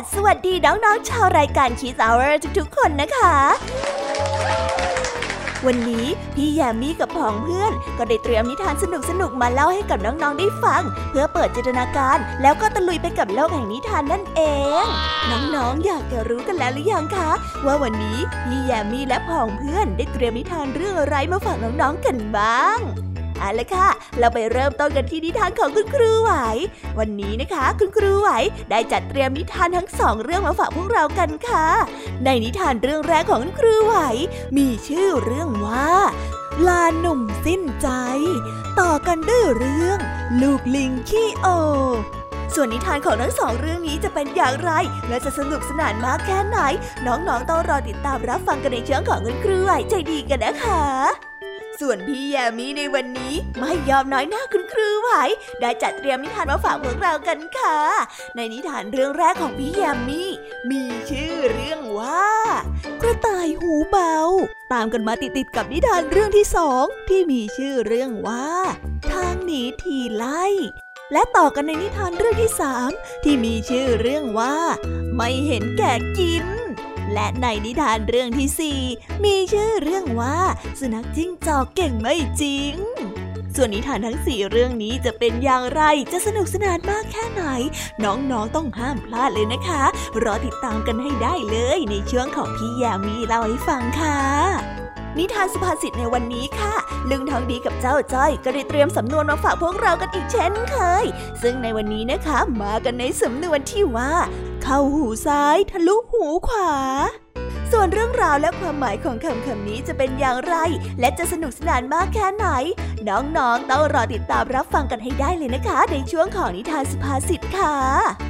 สสวัสดีน้องๆชาวรายการคีสาวร์ทุกๆคนนะคะ วันนี้พี่แยมมี่กับผองเพื่อน ก็ได้เตรียมนิทานสนุกๆมาเล่าให้กับน้องๆได้ฟัง เพื่อเปิดจินตนาการ แล้วก็ตะลุยไปกับโลกแห่งนิทานนั่นเอง น้องๆอยากจะรู้กันแล้วหรือยังคะ ว่าวันนี้พี่แยมมี่และผองเพื่อนได้เตรียมนิทานเรื่องอะไรมาฝากน้องๆกันบ้าง เอาละค่ะ เราไปเริ่มต้นกันที่นิทานของคุณครูไหว วันนี้นะคะ คุณครูไหวได้จัดเตรียมนิทานทั้งสองเรื่องมาฝากพวกเรากันค่ะ ในนิทานเรื่องแรกของคุณครูไหว มีชื่อเรื่องว่า ลาหนุ่มสิ้นใจ ต่อกันด้วยเรื่อง ลูกลิงขี้โอส่วนนิทานของทั้งสองเรื่องนี้จะเป็นอย่างไร และจะสนุกสนานมากแค่ไหน น้องๆต้องรอติดตามรับฟังกันในเชิงของคุณครูไหวใจดีกันนะคะ ส่วนพี่แยมี่ในวันนี้ไม่ยอมน้อยหน้าคุณครูไหวได้จัดเตรียมนิทานมาฝากพวกเรากันค่ะ ในนิทานเรื่องแรกของพี่แยมมี่มีชื่อเรื่องว่า กระต่ายหูเบา ตามกันมาติดๆกับนิทานเรื่องที่สองที่มีชื่อเรื่องว่า ทางหนีทีไล่และต่อกันในนิทานเรื่องที่สามที่มีชื่อเรื่องว่า ไม่เห็นแก่กิน และในนิทานเรื่องที่สี่มีชื่อเรื่องว่า สุนัขจิ้งจอกเก่งไม่จริง ส่วนนิทานทั้งสี่เรื่องนี้จะเป็นอย่างไรจะสนุกสนานมากแค่ไหน น้องๆต้องห้ามพลาดเลยนะคะ รอติดตามกันให้ได้เลยในช่วงของพี่ยามีเล่าให้ฟังค่ะ นิทานสุภาษิตในวันนี้ค่ะ ลุงทองดีกับเจ้าจ้อยก็ได้เตรียมสำนวนมาฝากพวกเรากันอีกเช่นเคย ซึ่งในวันนี้นะคะ มากันในสำนวนที่ว่า เข้าหูซ้ายทะลุหูขวาส่วนเรื่องราวและความหมายของคำคำนี้จะเป็นอย่างไร และจะสนุกสนานมากแค่ไหน น้องๆ ต้องรอติดตามรับฟังกันให้ได้เลยนะคะ ในช่วงของนิทานสุภาษิตค่ะ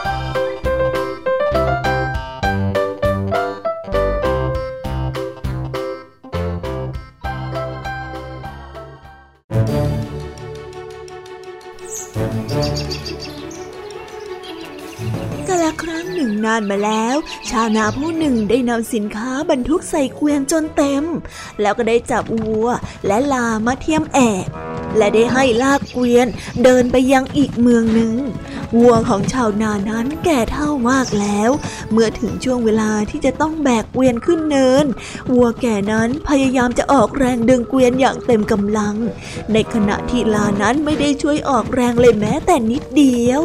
นานมาแล้ว ชาวนาผู้หนึ่งได้นำสินค้าบรรทุกใส่เกวียนจนเต็ม แล้วก็ได้จับวัวและลามาเทียมแอบและได้ให้ลากเกวียนเดินไปยังอีกเมืองหนึ่ง วัวของชาวนานั้นแก่เท่ามากแล้ว เมื่อถึงช่วงเวลาที่จะต้องแบกเกวียนขึ้นเนิน วัวแก่นั้นพยายามจะออกแรงดึงเกวียนอย่างเต็มกำลัง ในขณะที่ลานั้นไม่ได้ช่วยออกแรงเลยแม้แต่นิดเดียว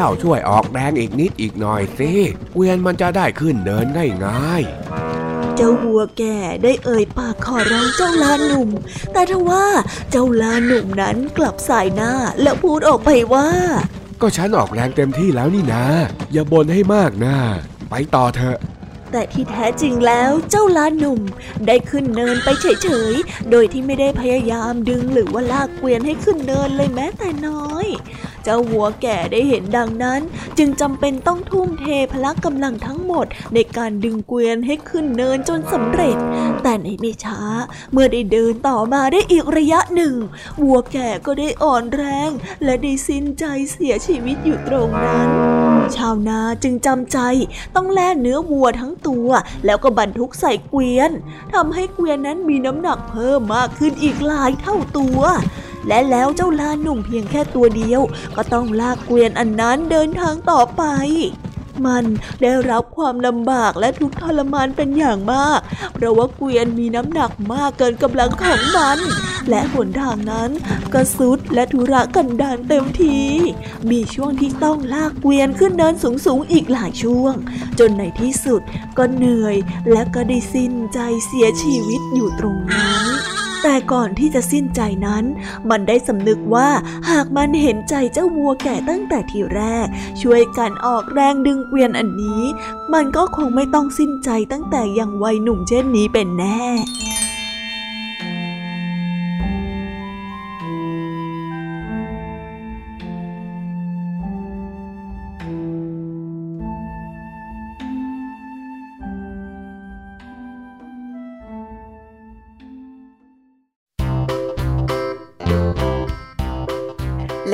เจ้าช่วยออกแรงอีกนิดอีกหน่อยสิเกวียนมันจะได้ขึ้นเดินง่ายๆเจ้าวัวแก่ได้เอ่ยปากขอร้องเจ้าลาหนุ่ม แต่ทว่าเจ้าลาหนุ่มนั้นกลับสายหน้าแล้วพูดออกไปว่า ก็ฉันออกแรงเต็มที่แล้วนี่นะ อย่าบ่นให้มากนะไปต่อเถอะ แต่ที่แท้จริงแล้วเจ้าลาหนุ่มได้ขึ้นเนินไปเฉยๆ โดยที่ไม่ได้พยายามดึงหรือว่าลากเกวียนให้ขึ้นเนินเลยแม้แต่น้อย เจ้าวัวแก่ได้เห็นดังนั้น จึงจำเป็นต้องทุ่มเทพละกำลังทั้งหมดในการดึงเกวียนให้ขึ้นเนินจนสำเร็จ แต่ในไม่ช้า เมื่อได้เดินต่อมาได้อีกระยะหนึ่ง วัวแก่ก็ได้อ่อนแรง และได้สิ้นใจเสียชีวิตอยู่ตรงนั้นชาวนาจึงจำใจต้องแล่เนื้อวัวทั้งตัว แล้วก็บรรทุกใส่เกวียนทำให้เกวียนนั้นมีน้ำหนักเพิ่มมากขึ้นอีกหลายเท่าตัว และแล้วเจ้าลาหนุ่มเพียงแค่ตัวเดียว ก็ต้องลากเกวียนอันนั้นเดินทางต่อไปมันได้รับความลำบากและทุกข์ทรมานเป็นอย่างมาก เพราะว่าเกวียนมีน้ำหนักมากเกินกำลังของมัน และหนทางนั้นก็สุดและทุระกันดานเต็มที มีช่วงที่ต้องลากเกวียนขึ้นเนินสูงๆอีกหลายช่วง จนในที่สุดก็เหนื่อยและก็ได้สิ้นใจเสียชีวิตอยู่ตรงนั้น แต่ก่อนที่จะสิ้นใจนั้น มันได้สำนึกว่าหากมันเห็นใจเจ้าวัวแก่ตั้งแต่ทีแรก ช่วยกันออกแรงดึงเกวียนอันนี้ มันก็คงไม่ต้องสิ้นใจตั้งแต่ยังวัยหนุ่มเช่นนี้เป็นแน่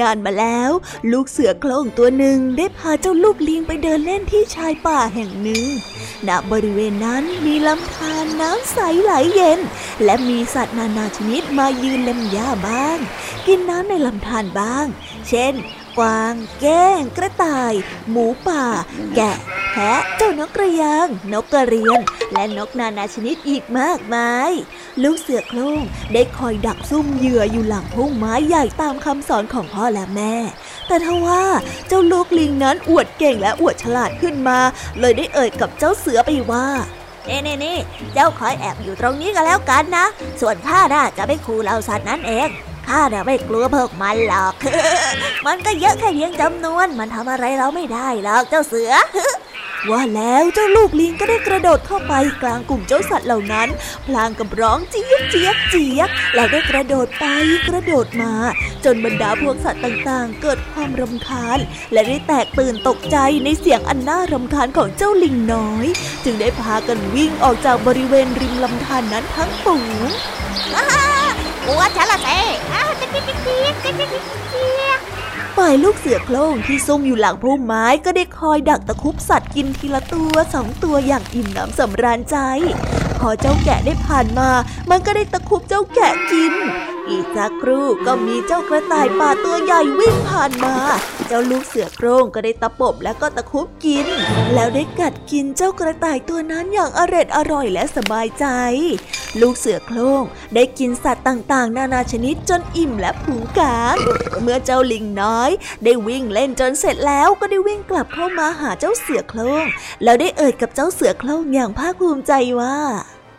นานมาแล้ว ลูกเสือโคร่งตัวหนึ่งได้พาเจ้าลูกลิงไปเดินเล่นที่ชายป่าแห่งหนึ่ง ณ บริเวณนั้นมีลำธารน้ำใสไหลเย็น และมีสัตว์นานาชนิดมายืนเล่นหญ้าบ้าง กินน้ำในลำธารบ้าง เช่น กวาง แก้ง กระต่าย หมูป่า แกะ แพะ เจ้านกกระยาง นกกระเรียน และนกนานาชนิดอีกมากมาย ลูกเสือโคร่งได้คอยดักซุ่มเหยื่ออยู่หลังพุ่มไม้ใหญ่ตามคำสอนของพ่อและแม่ แต่ทว่าเจ้าลูกลิงนั้นอวดเก่งและอวดฉลาดขึ้นมา เลยได้เอ่ยกับเจ้าเสือไปว่าเน่เน่เน่เจ้าคอยแอบอยู่ตรงนี้ก็แล้วกันนะ ส่วนข้าน่ะจะไม่คูเราสัตว์นั้นเอง ข้าน่ะไม่กลัวพวกมันหรอก มันก็เยอะแค่เพียงจำนวน มันทำอะไรเราไม่ได้หรอกเจ้าเสือว่าแล้วเจ้าลูกลิงก็ได้กระโดดเข้าไปกลางกลุ่มเจ้าสัตว์เหล่านั้น พลางกับร้องเจี๊ยบเจี๊ยบเจี๊ยบแล้วได้กระโดดไปกระโดดมา จนบรรดาพวกสัตว์ต่างๆ เกิดความรำคาญ และได้แตกตื่นตกใจในเสียงอันน่ารำคาญของเจ้าลิงน้อย จึงได้พากันวิ่งออกจากบริเวณริมลำธารนนั้นทั้งฝูง กลัวฉันละเซ่ ฝ่ายลูกเสือโคร่งที่ซุ่มอยู่หลังพุ่มไม้ก็ได้คอยดักตะคุบสัตว์กินทีละตัวสองตัวอย่างอิ่มหนำสำราญใจ พอเจ้าแกะได้ผ่านมา มันก็ได้ตะคุบเจ้าแกะกิน อีกสักครู่ก็มีเจ้ากระต่ายป่าตัวใหญ่วิ่งผ่านมา เจ้าลูกเสือโคร่งก็ได้ตะปบและก็ตะคุบกิน แล้วได้กัดกินเจ้ากระต่ายตัวนั้นอย่างอร็ดอร่อยและสบายใจ ลูกเสือโคร่งได้กินสัตว์ต่างๆ นานาชนิดจนอิ่มและผูกางเมื่อเจ้าลิงน้อยได้วิ่งเล่นจนเสร็จแล้วก็ได้วิ่งกลับเข้ามาหาเจ้าเสือโคร่งแล้วได้เอ่ยกับเจ้าเสือโคร่งอย่างภาคภูมิใจว่า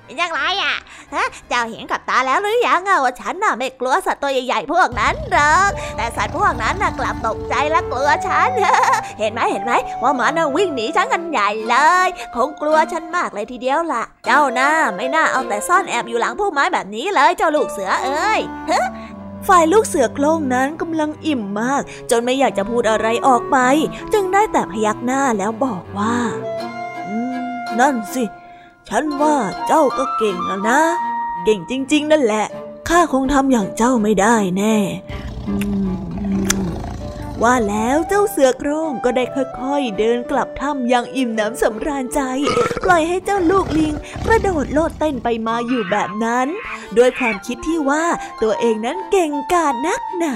เป็นยังไงอะฮะเจ้าเห็นกับตาแล้วหรือยังอะว่าฉันน่ะไม่กลัวสัตว์ตัวใหญ่ๆพวกนั้นหรอกแต่สัตว์พวกนั้นน่ะกลับตกใจและกลัวฉัน เห็นไหมเห็นไหมว่ามันน่ะวิ่งหนีฉันกันใหญ่เลย คงกลัวฉันมากเลยทีเดียวล่ะ เจ้าน่าไม่น่าเอาแต่ซ่อนแอบอยู่หลังพุ่มไม้แบบนี้เลยเจ้าลูกเสือเอ้ย ฝ่ายลูกเสือโคร่งนั้นกำลังอิ่มมาก จนไม่อยากจะพูดอะไรออกไป จึงได้แต่พยักหน้าแล้วบอกว่านั่นสิ ฉันว่าเจ้าก็เก่งแล้วนะ เก่งจริง ๆ นั่นแหละ ข้าคงทำอย่างเจ้าไม่ได้แน่ ว่าแล้วเจ้าเสือโคร่งก็ได้ค่อยๆ เดินกลับถ้ำอย่างอิ่มหนำสำราญใจ ปล่อยให้เจ้าลูกลิงกระโดดโลดเต้นไปมาอยู่แบบนั้นด้วยความคิดที่ว่าตัวเองนั้นเก่งกาจนักหนา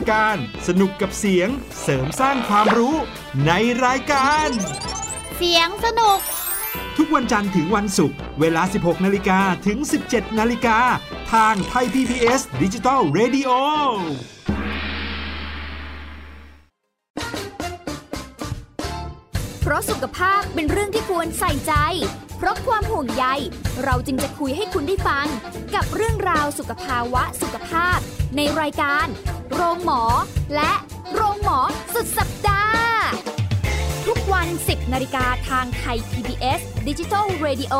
นาการสนุกกับเสียงเสริมสร้างความรู้ในรายการ เสียงสนุก ทุกวันจันทร์ถึงวันศุกร์เวลา 16 นาฬิกาถึง 17 นาฬิกา ทางไทย PPS ดิจิตอล Radio เพราะสุขขภาพเป็นเรื่องที่ควรใส่ใจ เพราะความห่วงใย เราจึงจะคุยให้คุณได้ฟัง กับเรื่องราวสุขภาวะสุขภาพ ในรายการ โรงหมอ และโรงหมอสุดสัปดาห์ ทุกวัน 10นาฬิกาทางไทย PBS Digital Radio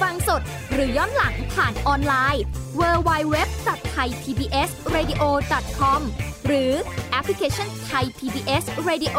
ฟังสดหรือย้อนหลังผ่านออนไลน์ www.thaipbsradio.com หรือแอปพลิเคชัน Thai PBS Radio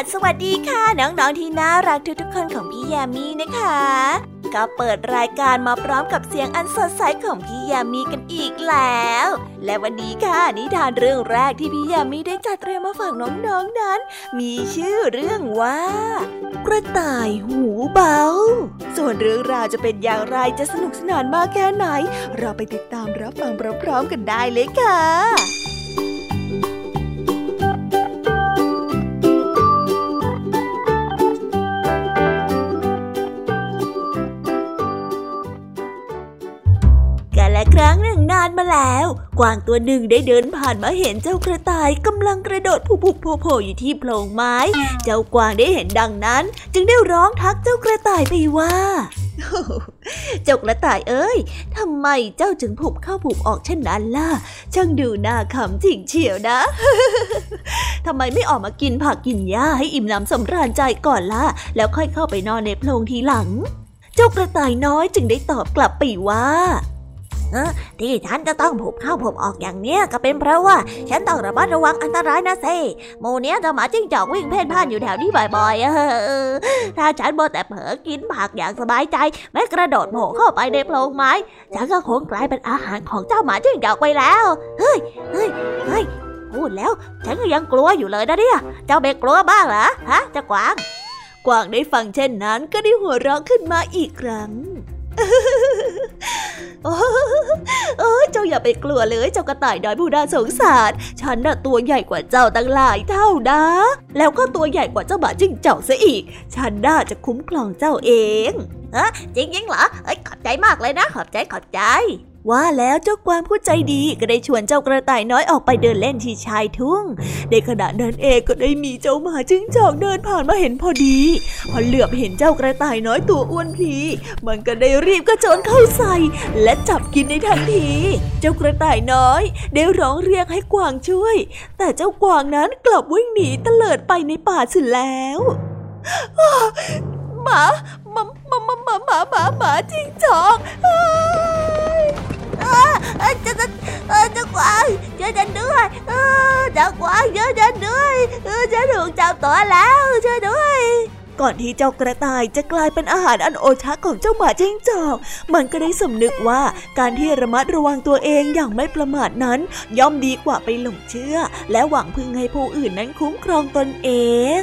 สวัสวัสดีค่ะ น้องๆที่น่ารักทุกๆคนของพี่ยามีนะคะ ก็เปิดรายการมาพร้อมกับเสียงอันสดใสของพี่ยามีกันอีกแล้ว และวันนี้ค่ะนิทานเรื่องแรกที่พี่ยามีได้จัดเตรียมมาฝากน้องๆนนั้น มีชื่อเรื่องว่ากระต่ายหูเบา ส่วนเรื่องราวจะเป็นอย่างไรจะสนุกสนานมากแค่ไหน เราไปติดตามรับฟังพร้อมๆกันได้เลยค่ะานมาแล้ว กวางตัวหนึ่งได้เดินผ่านมาเห็นเจ้ากระต่ายกำลังกระโดดผุบๆโผล่อยู่ที่โพรงไม้ เจ้ากวางได้เห็นดังนั้น จึงได้ร้องทักเจ้ากระต่ายไปว่าเจ้ากระต่ายเอ้ยทำไมเจ้าจึงผุบเข้าผุบออกเช่นนั้นล่ะ ช่างดูน่าขำจริงเฉียวนะทำไมไม่ออกมากินผักกินหญ้าให้อิ่มน้ำสำราญใจก่อนล่ะ แล้วค่อยเข้าไปนอนในโพรงทีหลัง เจ้ากระต่ายน้อยจึงได้ตอบกลับไปว่า ที่ฉันจะต้องผุบเข้าผุบออกอย่างเนี้ยก็เป็นเพราะว่า ฉันต้องระมัดระวังอันตรายนะเซ่หมูเนี้ยจะหมาจิ้งจอกวิ่งเพ่นพ่านอยู่แถวนี้บ่อยๆเออถ้าฉันโมแต่เผลอกินผักอย่างสบายใจไม่กระโดดโผล่เข้าไปในโพรงไม้ฉันก็คงกลายเป็นอาหารของเจ้าหมาจิ้งจอกไปแล้วเฮ้ยเฮ้ยเฮ้ยพูดแล้วฉันก็ยังกลัวอยู่เลยนะเนี่ย เจ้าเบกกลัวบ้างเหรอฮะเจ้ากวาง กวางได้ฟังเช่นนั้นก็ได้หัวเราะขึ้นมาอีกครั้ง โอ้เอ้ยเจ้าอย่าไปกลัวเลย เจ้ากระต่ายน้อยผู้น่าสงสาร ฉันน่ะตัวใหญ่กว่าเจ้าตั้งหลายเท่านะ แล้วก็ตัวใหญ่กว่าเจ้าหมาจิ้งจอกซะอีก ฉันน่าจะคุ้มครองเจ้าเองฮะจริงยิงเหรอเอ้ยขอบใจมากเลยนะ ขอบใจขอบใจ ว่าแล้วเจ้ากวางผู้ใจดีก็ได้ชวนเจ้ากระต่ายน้อยออกไปเดินเล่นที่ชายทุ่ง ในขณะนั้นเองก็ได้มีเจ้าหมาจิ้งจอกเดินผ่านมาเห็นพอดี พอเหลือบเห็นเจ้ากระต่ายน้อยตัวอ้วนพีมันก็ได้รีบกระโจนเข้าใส่ และจับกินในทันที เจ้ากระต่ายน้อยได้ร้องเรียกให้กวางช่วย แต่เจ้ากวางนั้นกลับวิ่งหนีเตลิดไปในป่าเสียแล้ว หมาหมาหมาหมาหมาหมาหมาหมาจิ้งจอกอ้ายอ้าเอ้ยเจ้าเจ้าเจ้ากวางช่วยฉันด้วยเออเจ้ากวางช่วยฉันด้วยเออฉันถูกจับตัวแล้วช่วยด้วย ก่อนที่เจ้ากระต่ายจะกลายเป็นอาหารอันโอชะของเจ้าหมาจิ้งจอก มันก็ได้สำนึกว่าการที่ระมัดระวังตัวเองอย่างไม่ประมาทนั้น ย่อมดีกว่าไปหลงเชื่อ และหวังพึ่งให้ผู้อื่นนั้นคุ้มครองตนเอง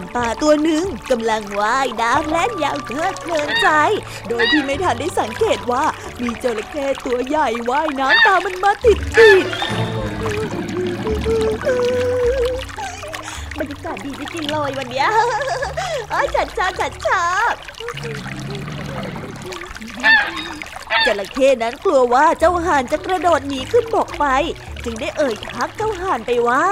นป่าตัวหนึ่งกำลังว่ายน้ำและยาวเพลิดเพลินใจ โดยที่ไม่ทันได้สังเกตว่ามีจระเข้ตัวใหญ่ว่ายน้ำตามมันมาติดติดบรรยากาศดีจริงๆเลยวันนี้เอ้ยฉันชอบฉันชอบจระเข้นั้นกลัวว่าเจ้าห่านจะกระโดดหนีขึ้นบกไป จึงได้เอ่ยทักเจ้าห่านไปว่า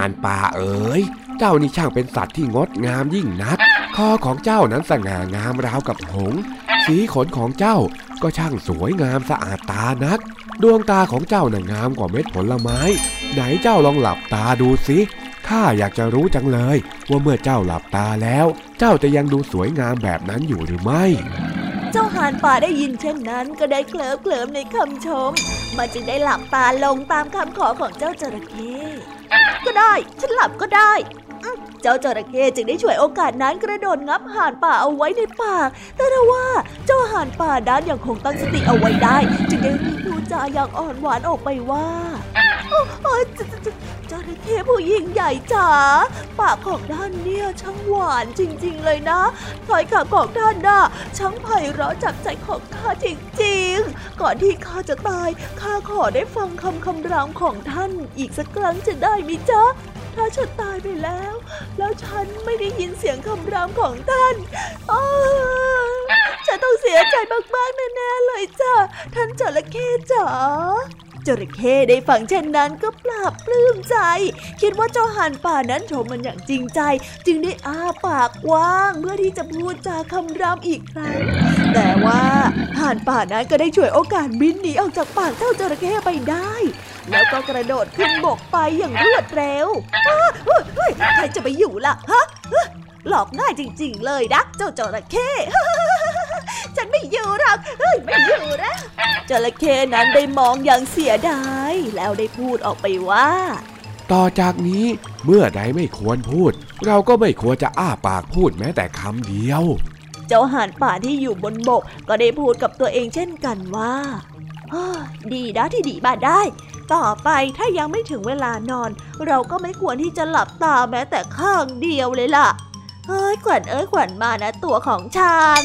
านป่าเอ๋ย เจ้านี่ช่างเป็นสัตว์ที่งดงามยิ่งนัก คอของเจ้านั้นสง่างามราวกับหงส์สีขนของเจ้าก็ช่างสวยงามสะอาดตานัก ดวงตาของเจ้าน่ะงามกว่าเม็ดผลไม้ ไหนเจ้าลองหลับตาดูสิ ข้าอยากจะรู้จังเลย ว่าเมื่อเจ้าหลับตาแล้ว เจ้าจะยังดูสวยงามแบบนั้นอยู่หรือไม่เจ้าหานป่าได้ยินเช่นนั้นก็ได้เคลิ้มเคลิมในคำชม มันจึงได้หลับตาลงตามคำขอของเจ้าจระเข้ ก็ได้ ฉันหลับก็ได้ เจ้าจระเข้จึงได้ช่วยโอกาสนั้นกระโดดงับห่านป่าเอาไว้ในปากแต่ถ้าว่าเจ้าห่านป่าด้านยังคงตั้งสติเอาไว้ได้ จึงได้รีบพูดจาอย่างอ่อนหวานออกไปว่า จระเข้ผู้ยิ่งใหญ่จ๋าปากของท่านเนี่ยช่างหวานจริง ๆ เลยนะถ้อยคำของท่านน่ะช่างไพเราะจับใจของข้าจริง ๆ ก่อนที่ข้าจะตายข้าขอได้ฟังคำคำรามของท่านอีกสักครั้งจะได้มิจ๊ะถ้าฉันตายไปแล้ว แล้วฉันไม่ได้ยินเสียงคำรามของท่านอฉันต้องเสียใจมากๆแน่ๆเลยจ้ะท่านจระเข้จ๋า จระเข้ได้ฟังเช่นนั้นก็ปราบปลื้มใจ คิดว่าเจ้าห่านป่านั้นชมมันอย่างจริงใจ จึงได้อ้าปากกว้างเพื่อที่จะพูดจาคำรามอีกครั้ง แต่ว่าห่านป่านั้นก็ได้ช่วยโอกาสบินหนีออกจากปากเจ้าจระเข้ไปได้ แล้วก็กระโดดขึ้นบกไปอย่างรวดเร็วใครจะไปอยู่ล่ะฮะ หลอกง่ายจริง ๆ เลยนะเจ้าจระเข้ฉันไม่อยู่หรอกเฮ้ยไม่อยู่นะจระเข้นั้นได้มองอย่างเสียดาย แล้วได้พูดออกไปว่า ต่อจากนี้เมื่อใดไม่ควรพูด เราก็ไม่ควรจะอ้าปากพูดแม้แต่คำเดียว เจ้าห่านป่าที่อยู่บนบก ก็ได้พูดกับตัวเองเช่นกันว่าดีนะที่ดีบ้าได้ ต่อไปถ้ายังไม่ถึงเวลานอน เราก็ไม่ควรที่จะหลับตาแม้แต่ข้างเดียวเลยล่ะ เอ้ยขวัญเอ้ยขวัญมานะตัวของฉัน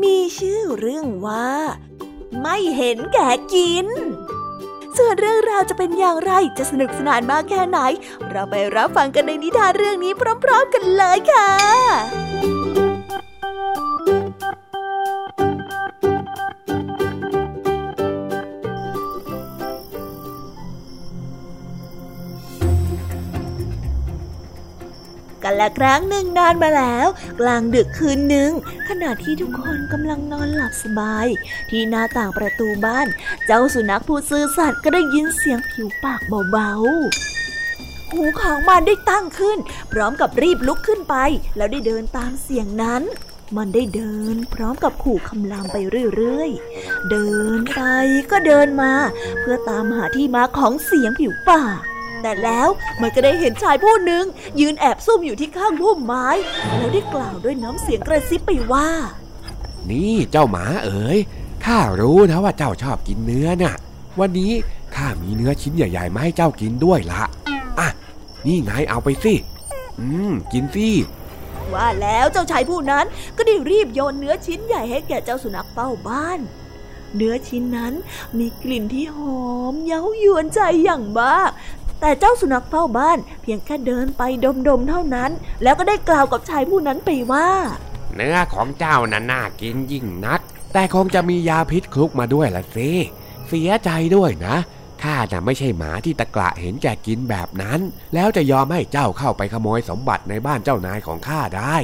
มีชื่อเรื่องว่า ไม่เห็นแก่กิน ส่วนเรื่องราวจะเป็นอย่างไรจะสนุกสนานมากแค่ไหน เราไปรับฟังกันในนิทานเรื่องนี้พร้อม ๆ กันเลยค่ะ กันละครั้งหนึ่งนานมาแล้ว กลางดึกคืนหนึ่งขณะที่ทุกคนกำลังนอนหลับสบาย ที่หน้าต่างประตูบ้าน เจ้าสุนัขผู้ซื่อสัตย์ก็ได้ยินเสียงผิวปากเบาๆ หูของมันได้ตั้งขึ้น พร้อมกับรีบลุกขึ้นไป แล้วได้เดินตามเสียงนั้นมันได้เดินพร้อมกับขู่คำรามไปเรื่อยๆ เดินไปก็เดินมา เพื่อตามหาที่มาของเสียงผิวปาก แต่แล้วมันก็ได้เห็นชายผู้หนึ่งยืนแอบซุ่มอยู่ที่ข้างพุ่มไม้ แล้วได้กล่าวด้วยน้ำเสียงกระซิบไปว่า นี่เจ้าหมาเอ๋ยข้ารู้นะว่าเจ้าชอบกินเนื้อน่ะ วันนี้ข้ามีเนื้อชิ้นใหญ่ๆมาให้เจ้ากินด้วยละอะนี่ไงเอาไปสิ อืม กินสิว่าแล้วเจ้าชายผู้นั้นก็ได้รีบโยนเนื้อชิ้นใหญ่ให้แก่เจ้าสุนัขเฝ้าบ้าน เนื้อชิ้นนั้นมีกลิ่นที่หอมเย้ายวนใจอย่างมาก แต่เจ้าสุนัขเฝ้าบ้าน เพียงแค่เดินไปดมๆเท่านั้น แล้วก็ได้กล่าวกับชายผู้นั้นไปว่า เนื้อของเจ้าน่ะน่ากินยิ่งนัก แต่คงจะมียาพิษคลุกมาด้วยละสิเสียใจด้วยนะข้าน่ะไม่ใช่หมาที่ตะกละเห็นแก่กินแบบนั้น แล้วจะยอมให้เจ้าเข้าไปขโมยสมบัติในบ้านเจ้านายของข้าได้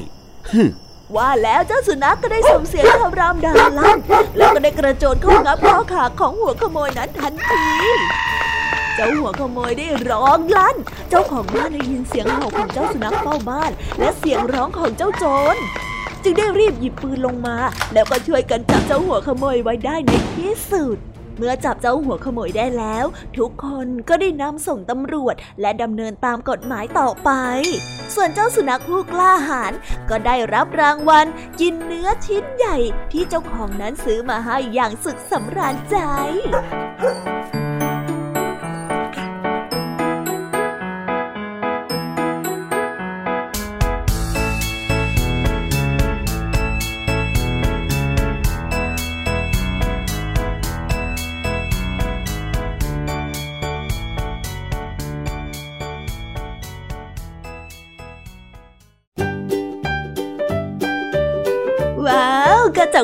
ฮึมว่าแล้วเจ้าสุนัขก็ได้ส่งเสียงคำรามดังลั่นแล้วก็ได้กระโจนเข้างับข้อขาของหัวขโมยนั้นทันที เจ้าหัวขโมยได้ร้องลั่น เจ้าของบ้านได้ยินเสียงเห่าของเจ้าสุนัขเฝ้าบ้าน และเสียงร้องของเจ้าโจรจึงได้รีบหยิบปืนลงมา แล้วก็ช่วยกันจับเจ้าหัวขโมยไว้ได้ในที่สุด เมื่อจับเจ้าหัวขโมยได้แล้ว ทุกคนก็ได้นำส่งตำรวจ และดำเนินตามกฎหมายต่อไป ส่วนเจ้าสุนัขผู้กล้าหาญก็ได้รับรางวัล กินเนื้อชิ้นใหญ่ที่เจ้าของนั้นซื้อมาให้อย่างสุดสำราญใจ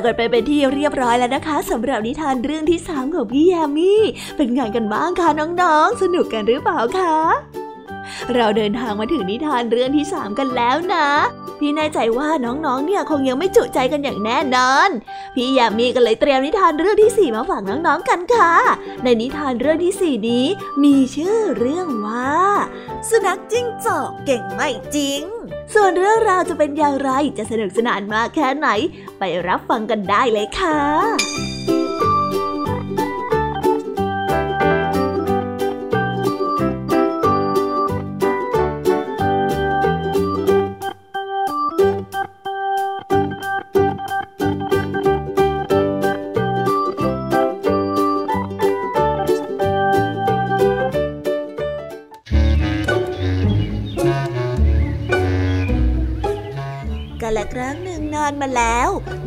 ก็จบกันไปเป็นที่เรียบร้อยแล้วนะคะสำหรับนิทานเรื่องที่สามของพี่ยามีเป็นไงกันบ้างคะน้องๆ สนุกกันหรือเปล่าคะเราเดินทางมาถึงนิทานเรื่องที่สามกันแล้วนะ พี่แน่ใจว่าน้องๆ เนี่ยคงยังไม่จุใจกันอย่างแน่นอน พี่ยามีก็เลยเตรียมนิทานเรื่องที่สี่มาฝากน้องๆ กันค่ะ ในนิทานเรื่องที่สี่นี้ มีชื่อเรื่องว่า สุนัขจิ้งจอกเก่งไม่จริง ส่วนเรื่องราวจะเป็นอย่างไรจะสนุกสนานมากแค่ไหน ไปรับฟังกันได้เลยค่ะ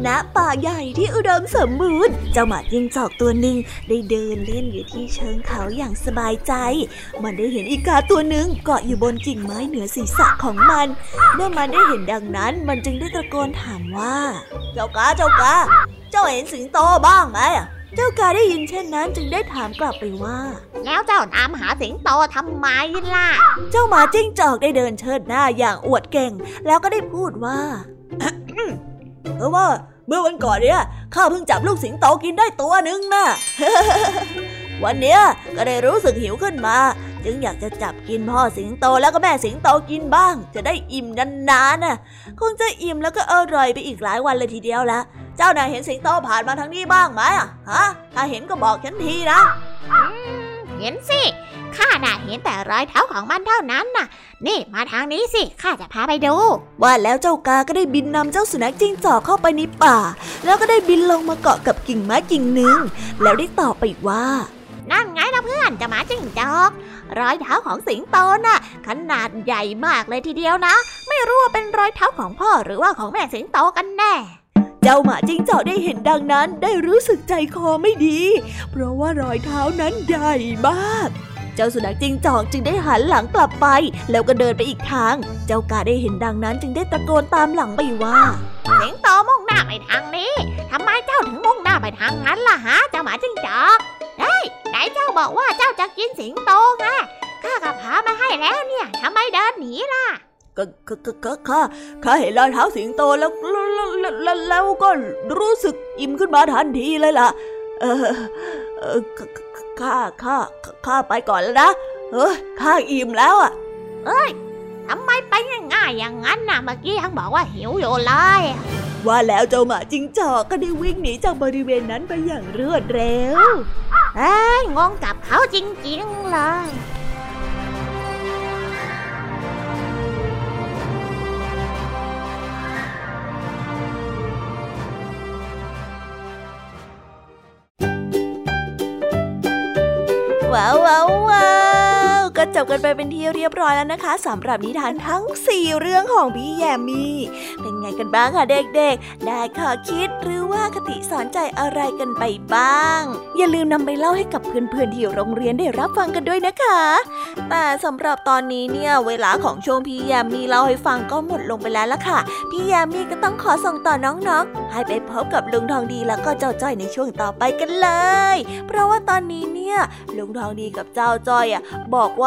ณป่าใหญ่ที่อุดมสมบูรณ์ เจ้าหมาจิ้งจอกตัวหนึ่งได้เดินเล่นอยู่ที่เชิงเขาอย่างสบายใจ มันได้เห็นอีกาตัวหนึ่งเกาะอยู่บนกิ่งไม้เหนือศีรษะของมัน เมื่อมันได้เห็นดังนั้น มันจึงได้ตะโกนถามว่า เจ้ากาเจ้ากาเจ้าเห็นสิงโตบ้างไหมเจ้ากาได้ยินเช่นนั้นจึงได้ถามกลับไปว่า แล้วเจ้าตามหาสิงโตทำไมล่ะ เจ้าหมาจิ้งจอกได้เดินเชิดหน้าอย่างอวดเก่ง แล้วก็ได้พูดว่า เพราะว่าเมื่อวันก่อนเนี่ยข้าเพิ่งจับลูกสิงโตกินได้ตัวหนึ่งนะวันเนี้ยก็ได้รู้สึกหิวขึ้นมา จึงอยากจะจับกินพ่อสิงโตแล้วก็แม่สิงโตกินบ้าง จะได้อิ่มนานๆน่ะคงจะอิ่มแล้วก็อร่อยไปอีกหลายวันเลยทีเดียวละเจ้านายเห็นสิงโตผ่านมาทางนี้บ้างไหมอะฮะถ้าเห็นก็บอกฉันทีนะเห็นสิ ข้าน่ะเห็นแต่รอยเท้าของมันเท่านั้นน่ะ นี่มาทางนี้สิ ข้าจะพาไปดู ว่าแล้วเจ้ากาก็ได้บินนำเจ้าสุนัขจิ้งจอกเข้าไปในป่า แล้วก็ได้บินลงมาเกาะกับกิ่งไม้กิ่งหนึ่ง แล้วได้ตอบไปว่า นั่นไงล่ะเพื่อนจะหมาจิ้งจอก รอยเท้าของสิงโตน่ะ ขนาดใหญ่มากเลยทีเดียวนะ ไม่รู้ว่าเป็นรอยเท้าของพ่อหรือว่าของแม่สิงโตกันแน่เจ้าหมาจิ้งจอกได้เห็นดังนั้นได้รู้สึกใจคอไม่ดี เพราะว่ารอยเท้านั้นใหญ่มาก เจ้าสุนัขจิ้งจอกจึงได้หันหลังกลับไป แล้วก็เดินไปอีกทาง เจ้ากาได้เห็นดังนั้นจึงได้ตะโกนตามหลังไปว่าสิงโตมุ่งหน้าไปทางนี้ทำไมเจ้าถึงมุ่งหน้าไปทางนั้นล่ะฮะเจ้าหมาจิ้งจอกเฮ้ยไหนเจ้าบอกว่าเจ้าจะกินสิงโตไงข้าก็พามาให้แล้วเนี่ยทำไมเดินหนีล่ะก็ก็ก็ข้าข้าเห็นรอยเท้าสิงโตแล้วแล้วแล้วก็รู้สึกอิ่มขึ้นมาทันทีเลยล่ะ เออเออ ข้าข้าข้าไปก่อนแล้วนะเออข้าอิ่มแล้วอะเอ้ยทำไมไปง่ายๆอย่างนั้นน่ะเมื่อกี้ยังบอกว่าหิวอยู่เลยว่าแล้วเจ้าหมาจิงจอกก็ได้วิ่งหนีจากบริเวณนั้นไปอย่างรวดเร็วเอ้ยงงกับเขาจริงๆเลย 哇哇哇 ก็จบกันไปเป็นที่เรียบร้อยแล้วนะคะสำหรับนิทานทั้ง 4 เรื่องของพี่แยมมี่ เป็นไงกันบ้างคะเด็กๆ ได้ข้อคิดหรือว่าคติสอนใจอะไรกันไปบ้าง อย่าลืมนำไปเล่าให้กับเพื่อนๆที่โรงเรียนได้รับฟังกันด้วยนะคะ แต่สำหรับตอนนี้เนี่ยเวลาของช่วงพี่แยมมี่เล่าให้ฟังก็หมดลงไปแล้วล่ะค่ะ พี่แยมมี่ก็ต้องขอส่งต่อน้องๆ ให้ไปพบกับลุงทองดีแล้วก็เจ้าจ้อยในช่วงต่อไปกันเลย เพราะว่าตอนนี้เนี่ยลุงทองดีกับเจ้าจ้อยอะบอกว่า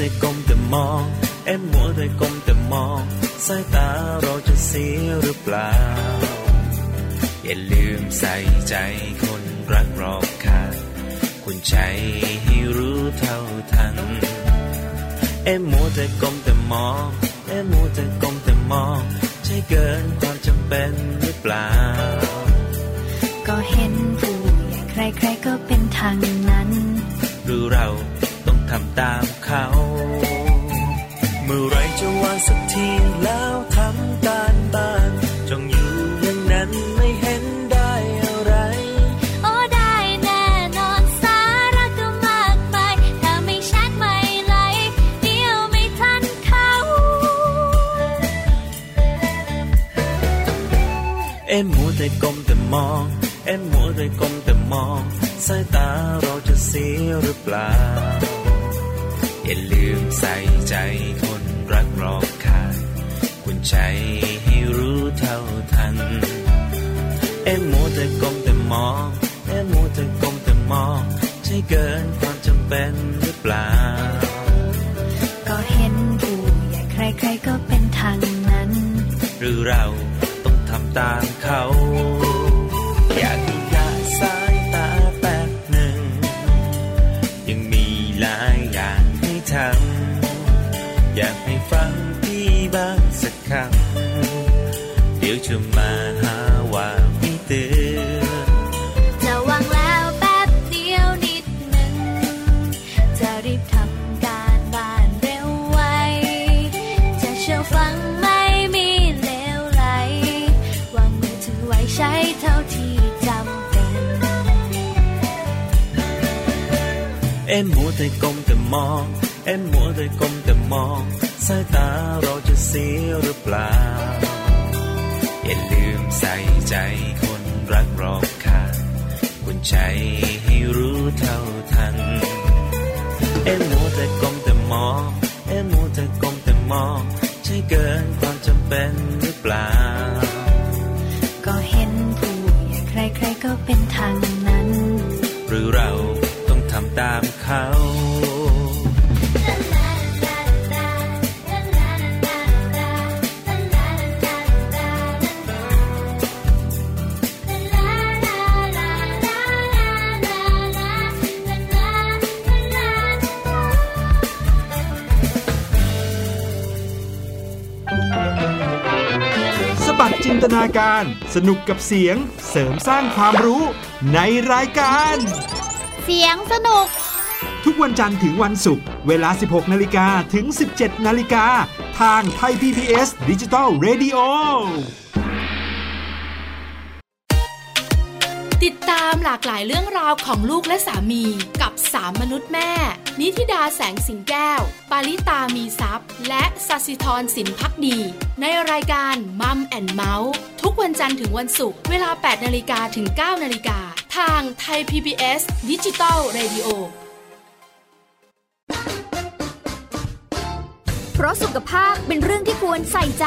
ik om de man en แต่ก้มแต่มอง เอ็มมัวแต่ก้มแต่มอง สายตาเราจะเสียหรือเปล่า อย่าลืมใส่ใจคนรักรอบค่างคุณใจให้รู้เท่าทัน เอ็มมัวแต่ก้มแต่มอง เอ็มมัวแต่ก้มแต่มอง ใช่เกินความจำเป็นหรือเปล่า ก็เห็นผู้ใหญ่ใครๆก็เป็นทางนั้น หรือเรา ต่างเขา เอ็มมัวแต่ก้มแต่มอง เอ็มมัวแต่ก้มแต่มอง สายตาเราจะเสียหรือเปล่า อย่าลืมใส่ใจคนรักรอบค่างคุณใจให้รู้เท่าทัน เอ็มมัวแต่ก้มแต่มอง เอ็มมัวแต่ก้มแต่มอง ใช่เกินความจำเป็นหรือเปล่า ก็เห็นผู้ใหญ่ใครๆก็เป็นทาง ตนาการ สนุกกับเสียงเสริมสร้างความรู้ในรายการ เสียงสนุก ทุกวันจันทร์ถึงวันศุกร์เวลา 16 นาฬิกาถึง 17 นาฬิกา ทางไทย PPS ดิจิตอล Radio หลากหลายเรื่องราวของลูกและสามี กับสามมนุษย์แม่ นิธิดาแสงสิงแก้ว ปาริตามีซัพ์และสัสิธรสินพักดี ในรายการมัมแอนเมาส์ทุกวันจันทร์ถึงวันศุกร์เวลา 8นาฬิกาถึง 9นาฬิกาทางไทย PBS ดิจิตอล Radio เพราะสุขภาพเป็นเรื่องที่ควรใส่ใจ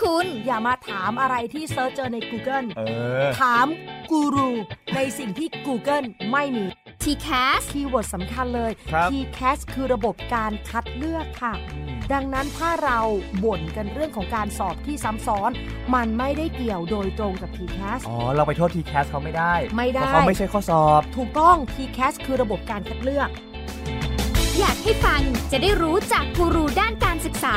คุณ อย่ามาถามอะไรที่ search เจอใน Google เออถามกูรูในสิ่งที่ Google ไม่มี TCAS keyword สำคัญเลยครับ TCAS คือระบบการคัดเลือกค่ะ ดังนั้นถ้าเราบ่นกันเรื่องของการสอบที่ซ้ำซ้อน มันไม่ได้เกี่ยวโดยตรงกับ TCAS อ๋อ เราไปโทษ TCAS เขาไม่ได้ ไม่ได้ เพราะเขาไม่ใช่ข้อสอบ ถูกต้อง TCAS คือระบบการคัดเลือก อยากให้ฟังจะได้รู้จากกูรูด้านการศึกษา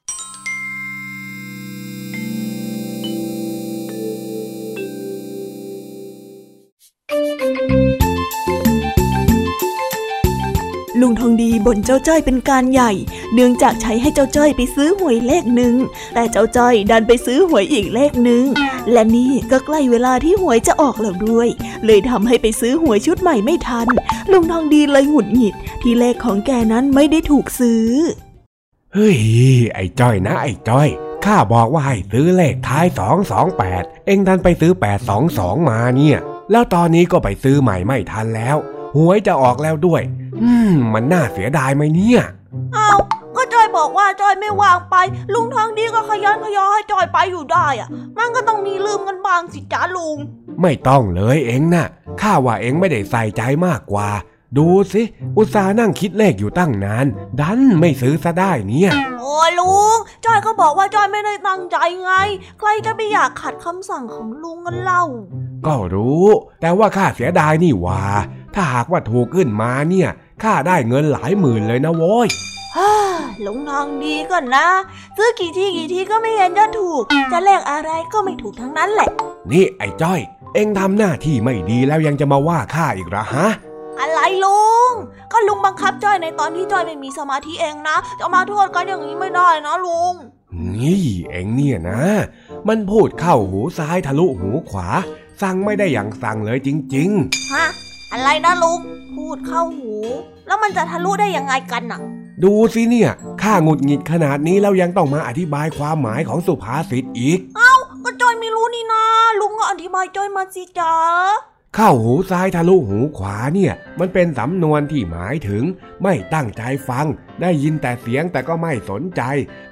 งทองดีบ่นเจ้าจ้อยเป็นการใหญ่ เนื่องจากใช้ให้เจ้าจ้อยไปซื้อหวยเลขหนึ่ง แต่เจ้าจ้อยดันไปซื้อหวยอีกเลขหนึ่ง และนี่ก็ใกล้เวลาที่หวยจะออกแล้วด้วย เลยทำให้ไปซื้อหวยชุดใหม่ไม่ทัน ลุงทองดีเลยหงุดหงิด ที่เลขของแกนั้นไม่ได้ถูกซื้อ เฮ้ย ไอ้จ้อยนะ ไอ้จ้อยข้าบอกว่าให้ซื้อเลขท้ายสองสองแปดเอ็งดันไปซื้อแปดสองสองมาเนี่ย แล้วตอนนี้ก็ไปซื้อใหม่ไม่ทันแล้วหวยจะออกแล้วด้วย อืม มันน่าเสียดายไหมเนี่ยเอาก็จอยบอกว่าจอยไม่วางไป ลุงทองดีก็ขยันขยอให้จอยไปอยู่ได้อะมันก็ต้องมีลืมกันบ้างสิจ้าลุง ไม่ต้องเลยเอ็งน่ะข้าว่าเอ็งไม่ได้ใส่ใจมากกว่า ดูสิอุตส่าห์นั่งคิดเลขอยู่ตั้งนาน ดันไม่ซื้อซะได้เนี่ยโอ้ยลุงจอยก็บอกว่าจอยไม่ได้ตั้งใจไง ใครจะไปอยากขัดคำสั่งของลุงกันเล่า ก็รู้ แต่ว่าข้าเสียดายนี่หว่าถ้าหากว่าถูกขึ้นมาเนี่ย ข้าได้เงินหลายหมื่นเลยนะโว้ยฮ่าลุงทองดีก่อนนะ ซื้อกี่ทีกี่ทีก็ไม่เห็นจะถูก จะเลขอะไรก็ไม่ถูกทั้งนั้นแหละ นี่ไอ้จ้อย เอ็งทำหน้าที่ไม่ดีแล้วยังจะมาว่าข้าอีกเหรอฮะ อะไรลุง ก็ลุงบังคับจอยในตอนที่จอยไม่มีสมาธิเองนะ จะมาโทษกันอย่างนี้ไม่ได้นะลุง นี่เอ็งเนี่ยนะ มันพูดเข้าหูซ้ายทะลุหูขวา สั่งไม่ได้อย่างสั่งเลยจริงฮะ อะไรนะลุง พูดเข้าหู แล้วมันจะทะลุได้ยังไงกันน่ะๆดูสิเนี่ย ข้าหงุดหงิดขนาดนี้แล้วยังต้องมาอธิบายความหมายของสุภาษิตอีกก็จอยไม่รู้นี่นะ ลุงก็อธิบายจอยมาสิจ๊ะเข้าหูซ้ายทะลุหูขวาเนี่ย มันเป็นสำนวนที่หมายถึง ไม่ตั้งใจฟัง ได้ยินแต่เสียงแต่ก็ไม่สนใจ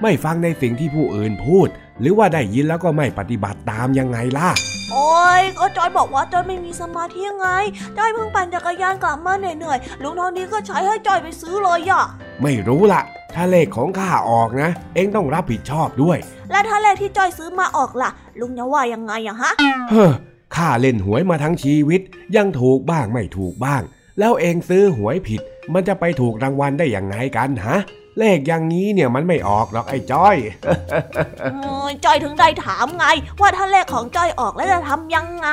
ไม่ฟังในสิ่งที่ผู้อื่นพูด หรือว่าได้ยินแล้วก็ไม่ปฏิบัติตามยังไงล่ะ โอ้ยก็จอยบอกว่าจอยไม่มีสมาธิยังไง จอยเพิ่งปั่นจักรยานกลับมาเหนื่อยๆ ลุงทองดีก็ใช้ให้จอยไปซื้อเลยอะไม่รู้ละถ้าเลขของข้าออกนะ เอ็งต้องรับผิดชอบด้วย แล้วถ้าเลขที่จอยซื้อมาออกล่ะ ลุงจะว่ายังไงอะฮะ เฮ้อ ข้าเล่นหวยมาทั้งชีวิต ยังถูกบ้างไม่ถูกบ้าง แล้วเองซื้อหวยผิด มันจะไปถูกรางวัลได้ยังไงกันฮะ เลขอย่างนี้เนี่ยมันไม่ออกหรอกไอ้จ้อยโอ้ยจอยถึงได้ถามไง ว่าถ้าเลขของจอยออกแล้วจะทำยังไง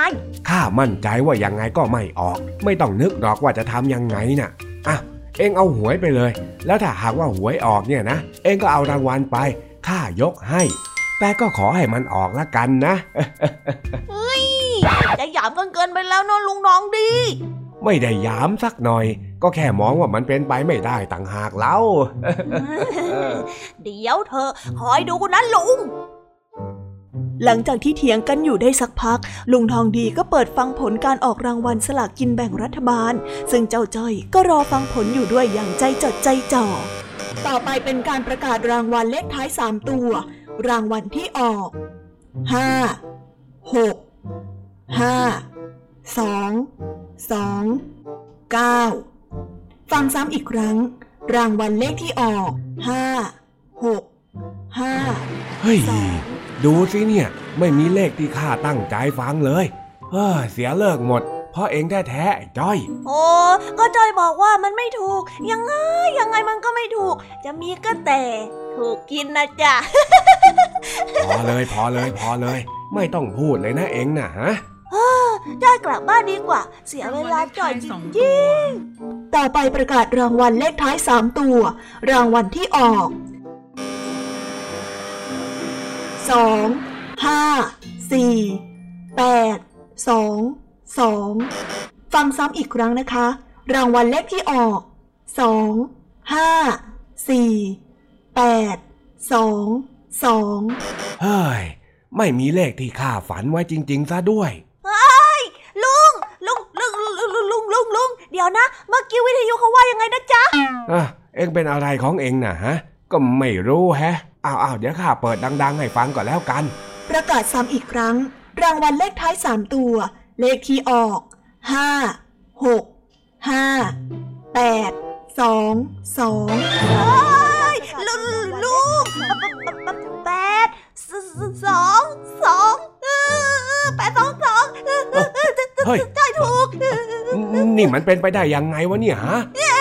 ข้ามั่นใจว่ายังไงก็ไม่ออก ไม่ต้องนึกหรอกว่าจะทำยังไงน่ะอะเองเอาหวยไปเลย แล้วถ้าหากว่าหวยออกเนี่ยนะ เองก็เอารางวัลไปข้ายกให้ แต่ก็ขอให้มันออกละกันนะเฮ้ยจะหยามกันเกินไปแล้วเนอะลุงน้องดี ไม่ได้ยามสักหน่อย ก็แค่มองว่ามันเป็นไปไม่ได้ต่างหากเล่าเดี๋ยวเธอคอยดูนะลุง หลังจากที่เถียงกันอยู่ได้สักพัก ลุงทองดีก็เปิดฟังผลการออกรางวัลสลากกินแบ่งรัฐบาล ซึ่งเจ้าจ้อยก็รอฟังผลอยู่ด้วยอย่างใจจดใจจ่อ ต่อไปเป็นการประกาศรางวัลเลขท้ายสามตัว รางวัลที่ออกห้าหกห้าสองสองเก้า ฟังซ้ำอีกครั้ง รางวัลเลขที่ออกห้าหกห้าเฮ้ย ดูสิเนี่ย ไม่มีเลขที่ข้าตั้งใจฟังเลยเฮ้ยเสียเลิกหมดเพราะเองแท้ๆไอ้จ้อย โอ้ก็จอยบอกว่ามันไม่ถูก ยังไงยังไงมันก็ไม่ถูก จะมีก็แต่ ถูกกินนะจ๊ะ พอเลยพอเลยพอเลย ไม่ต้องพูดเลยนะเองนะฮะ จอยกลับบ้านดีกว่า เสียเวลาจอยจริงๆต่อไปประกาศรางวัลเลขท้ายสามตัว รางวัลที่ออกสองห้าสี่แปดสองสองฟังซ้ำอีกครั้งนะคะ รางวัลเลขที่ออกสองห้าสี่แปดสองสองเฮ้ย ไม่มีเลขที่ข้าฝันไว้จริง ๆ ซะด้วย ยวนะ เมื่อกี้วิทยุเขาว่ายังไงนะจ๊ะอะเองเป็นอะไรของเองน่ะฮะ ก็ไม่รู้แฮะอ้าวอ้าวเดี๋ยวข้าเปิดดัง ๆ ให้ฟังก่อนแล้วกัน ประกาศซ้ำอีกครั้ง รางวัลเลขท้ายสามตัว เลขที่ออกห้าหกห้าแปดสองสองลุงลุงแปดสองสอง แปดสองสองเฮ้ยได้ถูก นี่มันเป็นไปได้ยังไงวะเนี่ยฮะเย้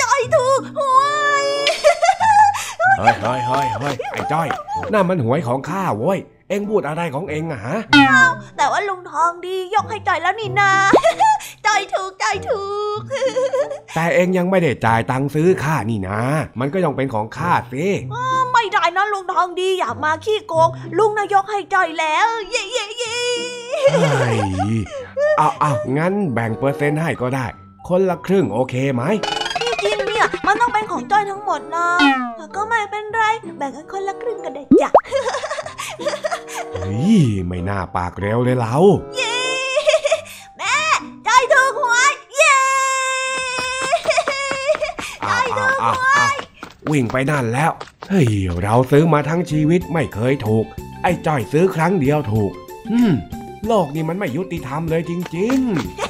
จอยถูกหวยเฮ้ยเฮ้ยเฮ้ยเฮ้ยไอ้จ้อยน่ามันหวยของข้าเว้ย เอ็งพูดอะไรของเอ็งอะฮะแต่ว่าลุงทองดียกให้จอยแล้วนี่นาจอยถูกจอยถูก แต่เอ็งยังไม่ได้จ่ายตังค์ซื้อข้านี่นะ มันก็ยังเป็นของข้าสิไม่ได้นะลุงทองดีอย่ามาขี้โกง ลุงนายกให้จอยแล้ว เย่เย่เย่เฮ้ยเอาเอางั้นแบ่งเปอร์เซ็นต์ให้ก็ได้ คนละครึ่งโอเคไหมที่จริงเนี่ยมันต้องเป็นของจอยทั้งหมดนะแต่ก็ไม่เป็นไร แบ่งกันคนละครึ่งกันได้จ้ะ เฮ้ยไม่น่าปากเร็วเลยเราเย้แม่จอยถูกหวยเย้อ้าวอ้าวอ้าวอ้าววิ่งไปนั่นแล้ว เฮ้ย เราซื้อมาทั้งชีวิตไม่เคยถูก ไอ้จ้อยซื้อครั้งเดียวถูก อืม โลกนี้มันไม่ยุติธรรมเลยจริง ๆ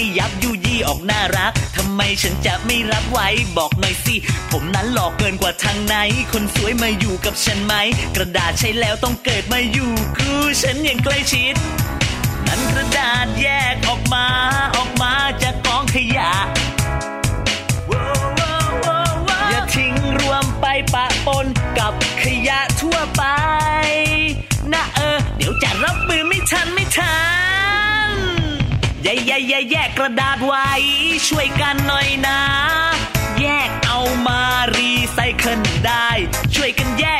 ไม่ยับยุยี่ออกน่ารักทำไมฉันจะไม่รับไว้บอกหน่อยสิ ผมนั้นหลอกเกินกว่าทางไหน คนสวยมาอยู่กับฉันไหม กระดาษใช้แล้วต้องเกิดมาอยู่กูฉันอย่างใกล้ชิด นั้นกระดาษแยกออกมาออกมาจากกองขยะอย่าทิ้งรวมไปปะปนกับขยะทั่วไปนะเออ เดี๋ยวจะรับมือไม่ทันไม่ทัน แย่แย่แย่แยกกระดาษไว้ ช่วยกันหน่อยนะ แยกเอามารีไซเคิลได้ ช่วยกันแยก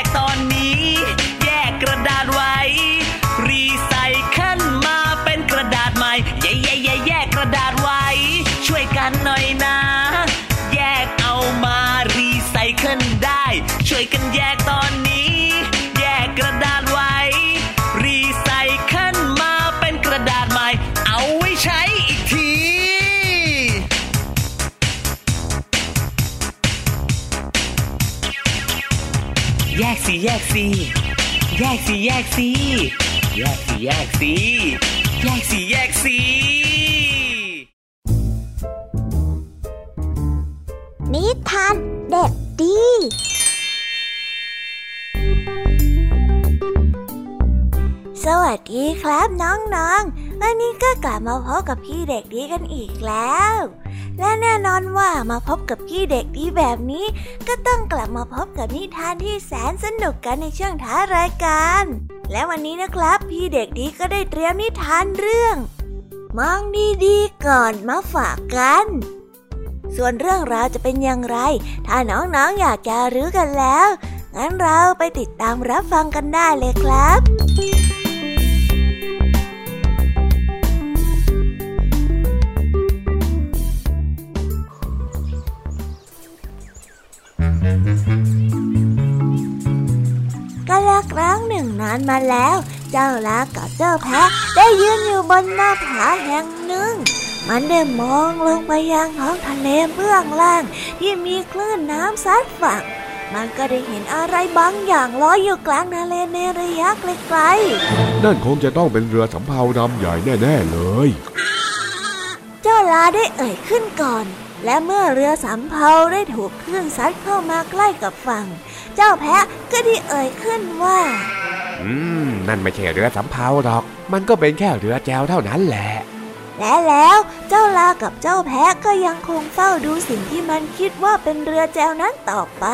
แยกสีแยกสีแยกสีแยกสีแยกสีแยกสินิทานเด็กดี สวัสดีครับน้องๆ วันนี้ก็กลับมาพบกับพี่เด็กดีกันอีกแล้ว และแน่นอนว่ามาพบกับพี่เด็กดีแบบนี้ ก็ต้องกลับมาพบกับนิทานที่แสนสนุกกันในช่วงท้ายรายการ และวันนี้นะครับ พี่เด็กดีก็ได้เตรียมนิทานเรื่องมองดีๆก่อนมาฝากกัน ส่วนเรื่องราวจะเป็นอย่างไร ถ้าน้องๆออยากจะรู้กันแล้ว งั้นเราไปติดตามรับฟังกันได้เลยครับ ครั้งหนึ่งนานมาแล้ว เจ้าลากับเจ้าแพะได้ยืนอยู่บนหน้าผาแห่งหนึ่ง มันได้มองลงไปยังท้องทะเลเบื้องล่าง ที่มีคลื่นน้ำซัดฝั่ง มันก็ได้เห็นอะไรบางอย่างลอยอยู่กลางทะเลในระยะไกลนั่นคงจะต้องเป็นเรือสำเภาลำใหญ่แน่ๆเลยๆเจ้าลาได้เอ่ยขึ้นก่อนและเมื่อเรือสำเภาได้ถูกคลื่นซัดเข้ามาใกล้กับฝั่ง เจ้าแพะก็ได้เอ่ยขึ้นว่า อืม นั่นไม่ใช่เรือสำเภาหรอก มันก็เป็นแค่เรือแจวเท่านั้นแหละ และแล้วเจ้าลากับเจ้าแพะก็ยังคงเฝ้าดูสิ่งที่มันคิดว่าเป็นเรือแจวนั้นต่อไป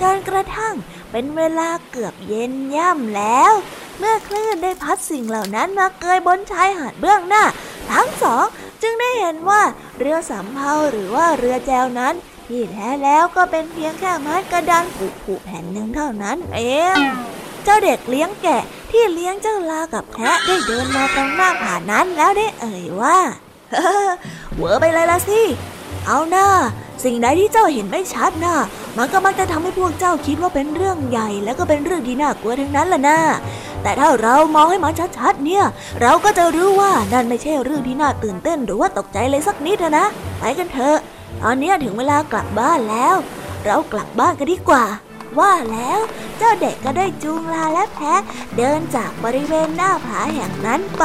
จนกระทั่งเป็นเวลาเกือบเย็นย่ำแล้ว เมื่อคลื่นได้พัดสิ่งเหล่านั้นมาเกยบนชายหาดเบื้องหน้า ทั้งสองจึงได้เห็นว่าเรือสำเภาหรือว่าเรือแจวนั้น ที่แท้แล้วก็เป็นเพียงแค่ไม้กระดานผุๆแผ่นหนึ่งเท่านั้นเอง เจ้าเด็กเลี้ยงแกะที่เลี้ยงเจ้าลากับแพะได้เดินมาตรงหน้าผานั้นแล้วได้เอ่ยว่าเวอไปเลยละสิ เอาหน้า สิ่งใดที่เจ้าเห็นไม่ชัดน่ะมันก็มักจะทำให้พวกเจ้าคิดว่าเป็นเรื่องใหญ่ แล้วก็เป็นเรื่องที่น่ากลัวทั้งนั้นล่ะนะแต่ถ้าเรามองให้มันชัดๆเนี่ย เราก็จะรู้ว่านั่นไม่ใช่เรื่องที่น่าตื่นเต้นหรือว่าตกใจเลยสักนิดนะ ไปกันเถอะ ตอนนี้ถึงเวลากลับบ้านแล้ว เรากลับบ้านกันดีกว่า ว่าแล้ว เจ้าเด็กก็ได้จูงลาและแพะ เดินจากบริเวณหน้าผาแห่งนั้นไป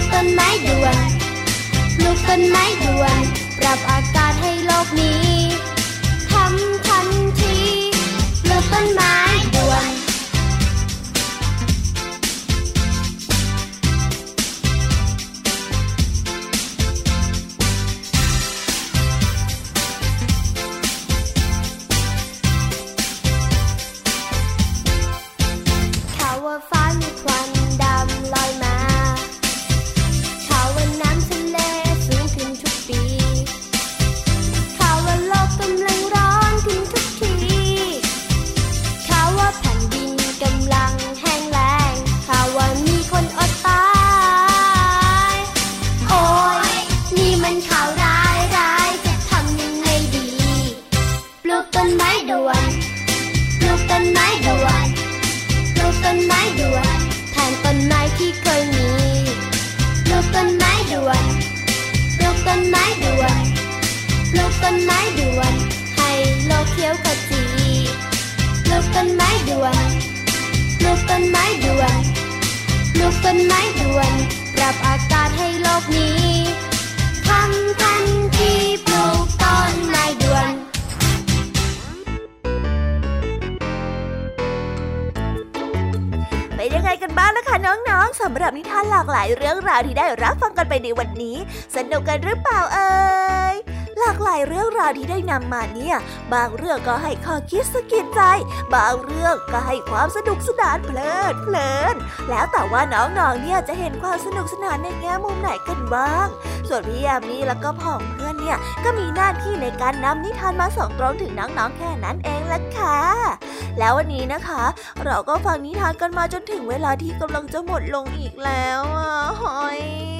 กต้นไม้ด่วน ปลูกต้นไม้ด่วน ปรับอากาศให้โลกนี้ บางเรื่องก็ให้ข้อคิดสะกิดใจ บางเรื่องก็ให้ความสนุกสนานเพลิดเพลิน แล้วแต่ว่าน้องๆเนี่ยจะเห็นความสนุกสนานในแง่มุมไหนกันบ้าง ส่วนพี่ยามีแล้วก็พ่องเพื่อนเนี่ยก็มีหน้าที่ในการนำนิทานมาส่งตรงถึงน้องๆแค่นั้นเองละค่ะ แล้ววันนี้นะคะ เราก็ฟังนิทานกันมาจนถึงเวลาที่กำลังจะหมดลงอีกแล้วอะหอย